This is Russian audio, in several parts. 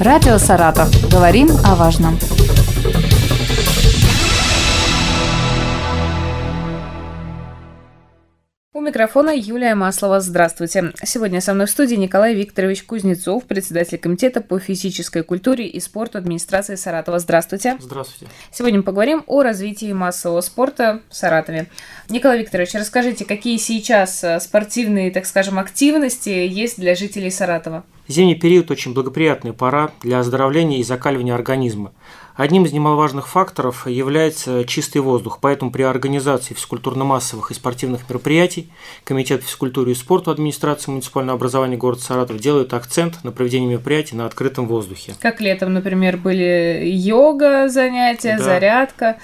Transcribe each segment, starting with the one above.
Радио «Саратов». Говорим о важном. У микрофона Юлия Маслова. Здравствуйте. Сегодня со мной в студии Николай Викторович Кузнецов, председатель комитета по физической культуре и спорту администрации Саратова. Здравствуйте. Здравствуйте. Сегодня мы поговорим о развитии массового спорта в Саратове. Николай Викторович, расскажите, какие сейчас э, спортивные, так скажем, активности есть для жителей Саратова? Зимний период очень благоприятная пора для оздоровления и закаливания организма. Одним из немаловажных факторов является чистый воздух, поэтому при организации физкультурно-массовых и спортивных мероприятий Комитет физкультуры и спорту администрации муниципального образования города Саратов делают акцент на проведении мероприятий на открытом воздухе. Как летом, например, были йога занятия, да. зарядка.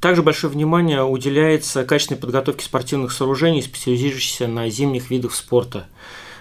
Также большое внимание уделяется качественной подготовке спортивных сооружений, специализирующихся на зимних видах спорта.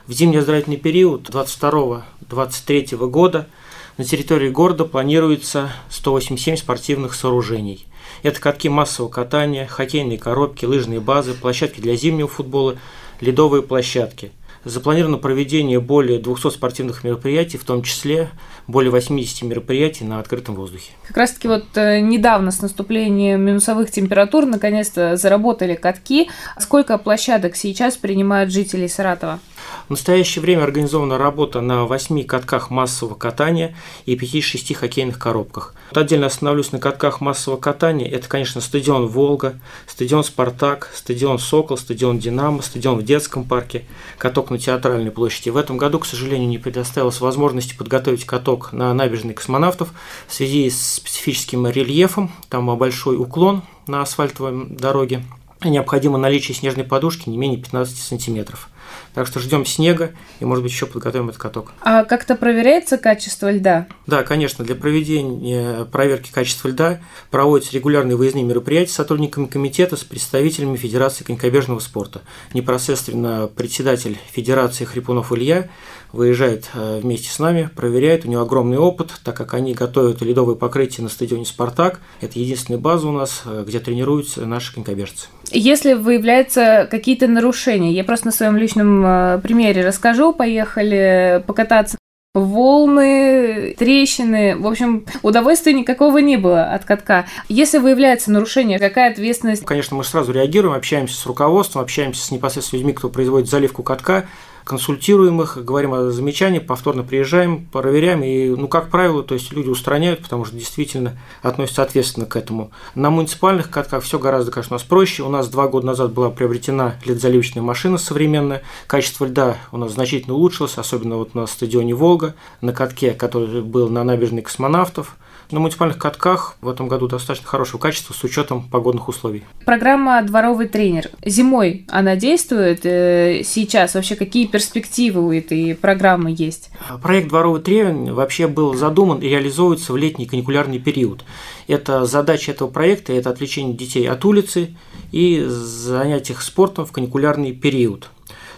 В зимний оздоровительный период 22-23 года – на территории города планируется 187 спортивных сооружений. Это катки массового катания, хоккейные коробки, лыжные базы, площадки для зимнего футбола, ледовые площадки. Запланировано проведение более 200 спортивных мероприятий, в том числе более 80 мероприятий на открытом воздухе. Как раз таки вот э, недавно с наступлением минусовых температур наконец-то заработали катки. Сколько площадок сейчас принимают жителей Саратова? В настоящее время организована работа на 8 катках массового катания и 5-6 хоккейных коробках. Вот отдельно остановлюсь на катках массового катания. Это, конечно, стадион «Волга», стадион «Спартак», стадион «Сокол», стадион «Динамо», стадион в детском парке, каток на Театральной площади. В этом году, к сожалению, не предоставилось возможности подготовить каток на набережной космонавтов в связи с специфическим рельефом. Там большой уклон на асфальтовой дороге. Необходимо наличие снежной подушки не менее 15 сантиметров. Так что ждем снега и, может быть, еще подготовим этот каток. А как-то проверяется качество льда? Да, конечно. Для проведения проверки качества льда проводятся регулярные выездные мероприятия с сотрудниками комитета, с представителями Федерации конькобежного спорта. Непосредственно председатель Федерации Хрипунов Илья выезжает э, вместе с нами, проверяет. У него огромный опыт, так как они готовят ледовое покрытие на стадионе «Спартак». Это единственная база у нас, э, где тренируются наши конькобежцы. Если выявляются какие-то нарушения, я просто на своем личном э, примере расскажу. Поехали покататься волны, трещины. В общем, удовольствия никакого не было от катка. Если выявляется нарушение, какая ответственность? Конечно, мы сразу реагируем, общаемся с руководством, общаемся с непосредственно людьми, кто производит заливку катка консультируем их, говорим о замечаниях, повторно приезжаем, проверяем, и, ну, как правило, то есть люди устраняют, потому что действительно относятся ответственно к этому. На муниципальных катках все гораздо, конечно, у нас проще. У нас два года назад была приобретена ледозаливочная машина современная. Качество льда у нас значительно улучшилось, особенно вот на стадионе «Волга», на катке, который был на набережной космонавтов – на муниципальных катках в этом году достаточно хорошего качества с учетом погодных условий. Программа «Дворовый тренер». Зимой она действует э, сейчас? Вообще какие перспективы у этой программы есть? Проект «Дворовый тренер» вообще был задуман и реализуется в летний каникулярный период. Это задача этого проекта – это отвлечение детей от улицы и занять их спортом в каникулярный период.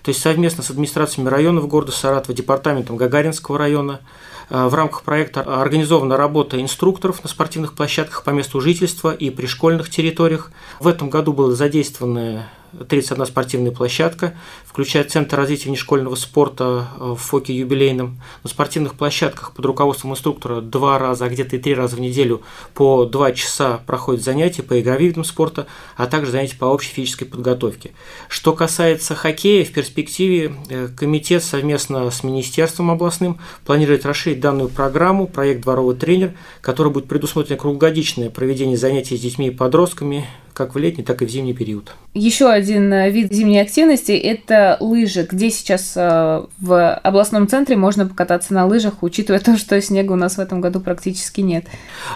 То есть совместно с администрациями районов города Саратова, департаментом Гагаринского района – Э, в рамках проекта организована работа инструкторов на спортивных площадках по месту жительства и при школьных территориях. В этом году было задействовано 31 спортивная площадка, включая Центр развития внешкольного спорта э, в ФОКе юбилейном. На спортивных площадках под руководством инструктора два раза, а где-то и три раза в неделю по два часа проходят занятия по игровым видам спорта, а также занятия по общей физической подготовке. Что касается хоккея, в перспективе э, комитет совместно с Министерством областным планирует расширить данную программу, проект «Дворовый тренер», который будет предусмотрено круглогодичное проведение занятий с детьми и подростками как в летний, так и в зимний период. Еще один э, вид зимней активности – это лыжи, где сейчас э, в областном центре можно покататься на лыжах, учитывая то, что снега у нас в этом году практически нет.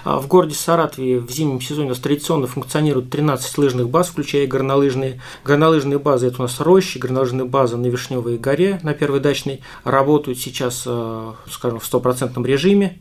А в городе Саратове в зимнем сезоне у нас традиционно функционируют 13 лыжных баз, включая горнолыжные. Горнолыжные базы – это у нас рощи, горнолыжные базы на Вишневой горе, на Первой дачной, работают сейчас, э, скажем, в стопроцентном режиме.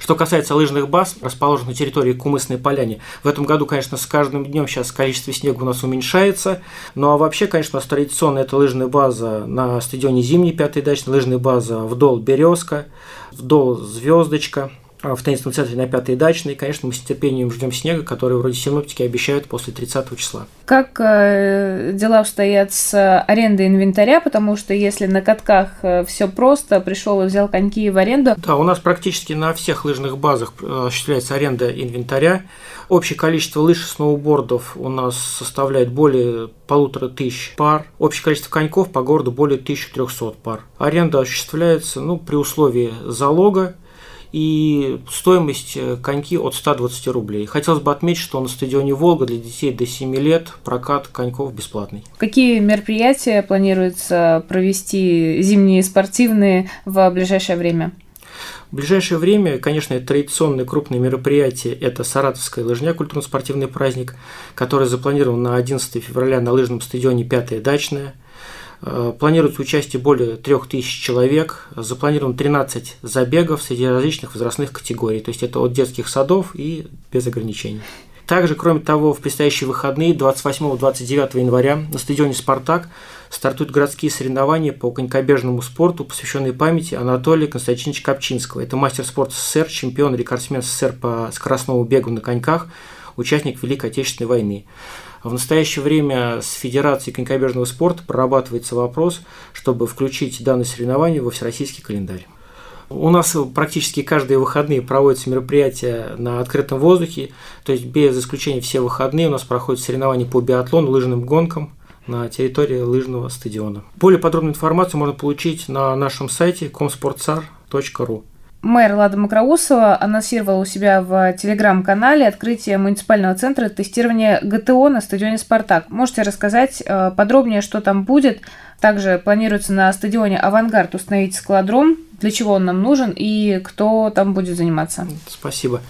Что касается лыжных баз, расположенных на территории Кумысной поляне, в этом году, конечно, с каждым днем сейчас количество снега у нас уменьшается. Ну а вообще, конечно, у нас традиционно это лыжная база на стадионе Зимний, пятый дачный, лыжная база вдол Березка, вдол Звездочка – в теннисном центре на Пятой Дачной. Конечно, мы с нетерпением ждем снега, который вроде синоптики обещают после 30 числа. Как э, дела обстоят с арендой инвентаря? Потому что если на катках э, все просто, пришел и взял коньки в аренду. Да, у нас практически на всех лыжных базах э, осуществляется аренда инвентаря. Общее количество лыж и сноубордов у нас составляет более полутора тысяч пар. Общее количество коньков по городу более 1300 пар. Аренда осуществляется ну, при условии залога и стоимость э, коньки от 120 рублей. Хотелось бы отметить, что на стадионе «Волга» для детей до 7 лет прокат коньков бесплатный. Какие мероприятия планируется провести зимние спортивные в ближайшее время? В ближайшее время, конечно, традиционное крупное мероприятие – это Саратовская лыжня, культурно-спортивный праздник, который запланирован на 11 февраля на лыжном стадионе «Пятая дачная». Э, планируется участие более 3000 человек, запланировано 13 забегов среди различных возрастных категорий, то есть это от детских садов и без ограничений. Также, кроме того, в предстоящие выходные 28-29 января на стадионе «Спартак» стартуют городские соревнования по конькобежному спорту, посвященные памяти Анатолия Константиновича Копчинского. Это мастер спорта СССР, чемпион, рекордсмен СССР по скоростному бегу на коньках, участник Великой Отечественной войны. В настоящее время с Федерацией конькобежного спорта прорабатывается вопрос, чтобы включить данное соревнование во всероссийский календарь. У нас практически каждые выходные проводятся мероприятия на открытом воздухе, то есть без исключения все выходные у нас проходят соревнования по биатлону, лыжным гонкам на территории лыжного стадиона. Более подробную информацию можно получить на нашем сайте comsportsar.ru. Мэр Лада Макроусова анонсировала у себя в телеграм-канале открытие муниципального центра тестирования ГТО на стадионе «Спартак». Можете рассказать э, подробнее, что там будет? Также планируется на стадионе «Авангард» установить складром. Для чего он нам нужен и кто там будет заниматься? Спасибо.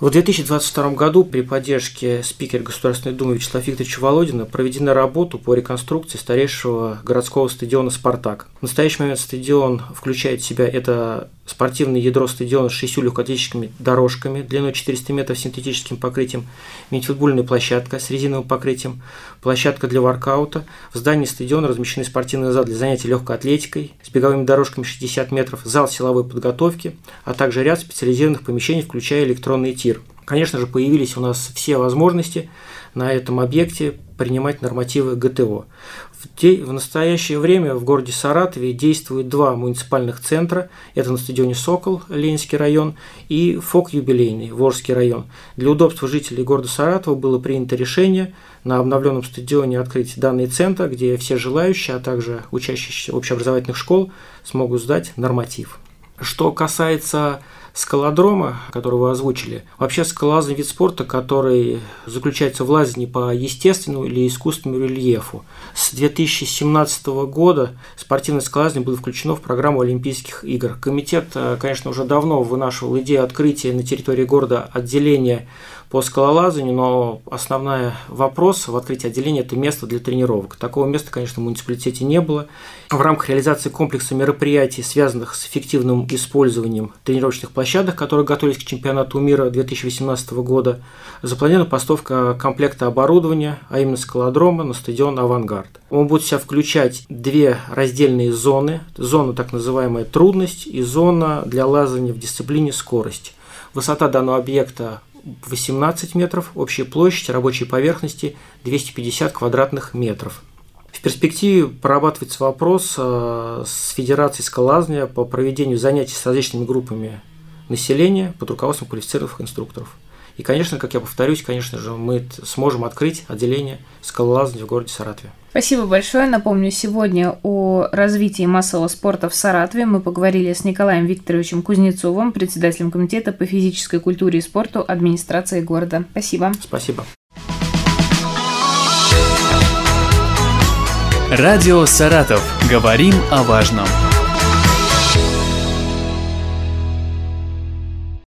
В 2022 году при поддержке спикера Государственной Думы Вячеслава Викторовича Володина проведена работа по реконструкции старейшего городского стадиона «Спартак». В настоящий момент стадион включает в себя это спортивное ядро стадиона с шестью легкоатлетическими дорожками длиной 400 метров с синтетическим покрытием, мини-футбольная площадка с резиновым покрытием, площадка для воркаута. В здании стадиона размещены спортивный зал для занятий легкой атлетикой с беговыми дорожками 60 метров, зал силовой подготовки, а также ряд специализированных помещений, включая электронный тир. Конечно же, появились у нас все возможности на этом объекте принимать нормативы ГТО. В, де... в настоящее время в городе Саратове действуют два муниципальных центра. Это на стадионе «Сокол», Ленинский район, и ФОК «Юбилейный», Волжский район. Для удобства жителей города Саратова было принято решение на обновленном стадионе открыть данный центр, где все желающие, а также учащиеся общеобразовательных школ смогут сдать норматив. Что касается скалодрома, который вы озвучили. Вообще скалолазный вид спорта, который заключается в лазании по естественному или искусственному рельефу. С 2017 года спортивное скалолазание было включено в программу Олимпийских игр. Комитет, э, конечно, уже давно вынашивал идею открытия на территории города отделения по скалолазанию, но основной вопрос в открытии отделения – это место для тренировок. Такого места, конечно, в муниципалитете не было. В рамках реализации комплекса мероприятий, связанных с эффективным использованием тренировочных площадок, которые готовились к чемпионату мира 2018 года, запланирована поставка комплекта оборудования, а именно скалодрома на стадион «Авангард». Он будет в себя включать две раздельные зоны. Зона так называемая «трудность» и зона для лазания в дисциплине «скорость». Высота данного объекта 18 метров, общая площадь рабочей поверхности 250 квадратных метров. В перспективе прорабатывается вопрос э, с Федерацией скалазния по проведению занятий с различными группами населения под руководством квалифицированных инструкторов. И, конечно, как я повторюсь, конечно же, мы сможем открыть отделение скалолазания в городе Саратове. Спасибо большое. Напомню, сегодня о развитии массового спорта в Саратове мы поговорили с Николаем Викторовичем Кузнецовым, председателем Комитета по физической культуре и спорту администрации города. Спасибо. Спасибо. Радио «Саратов». Говорим о важном.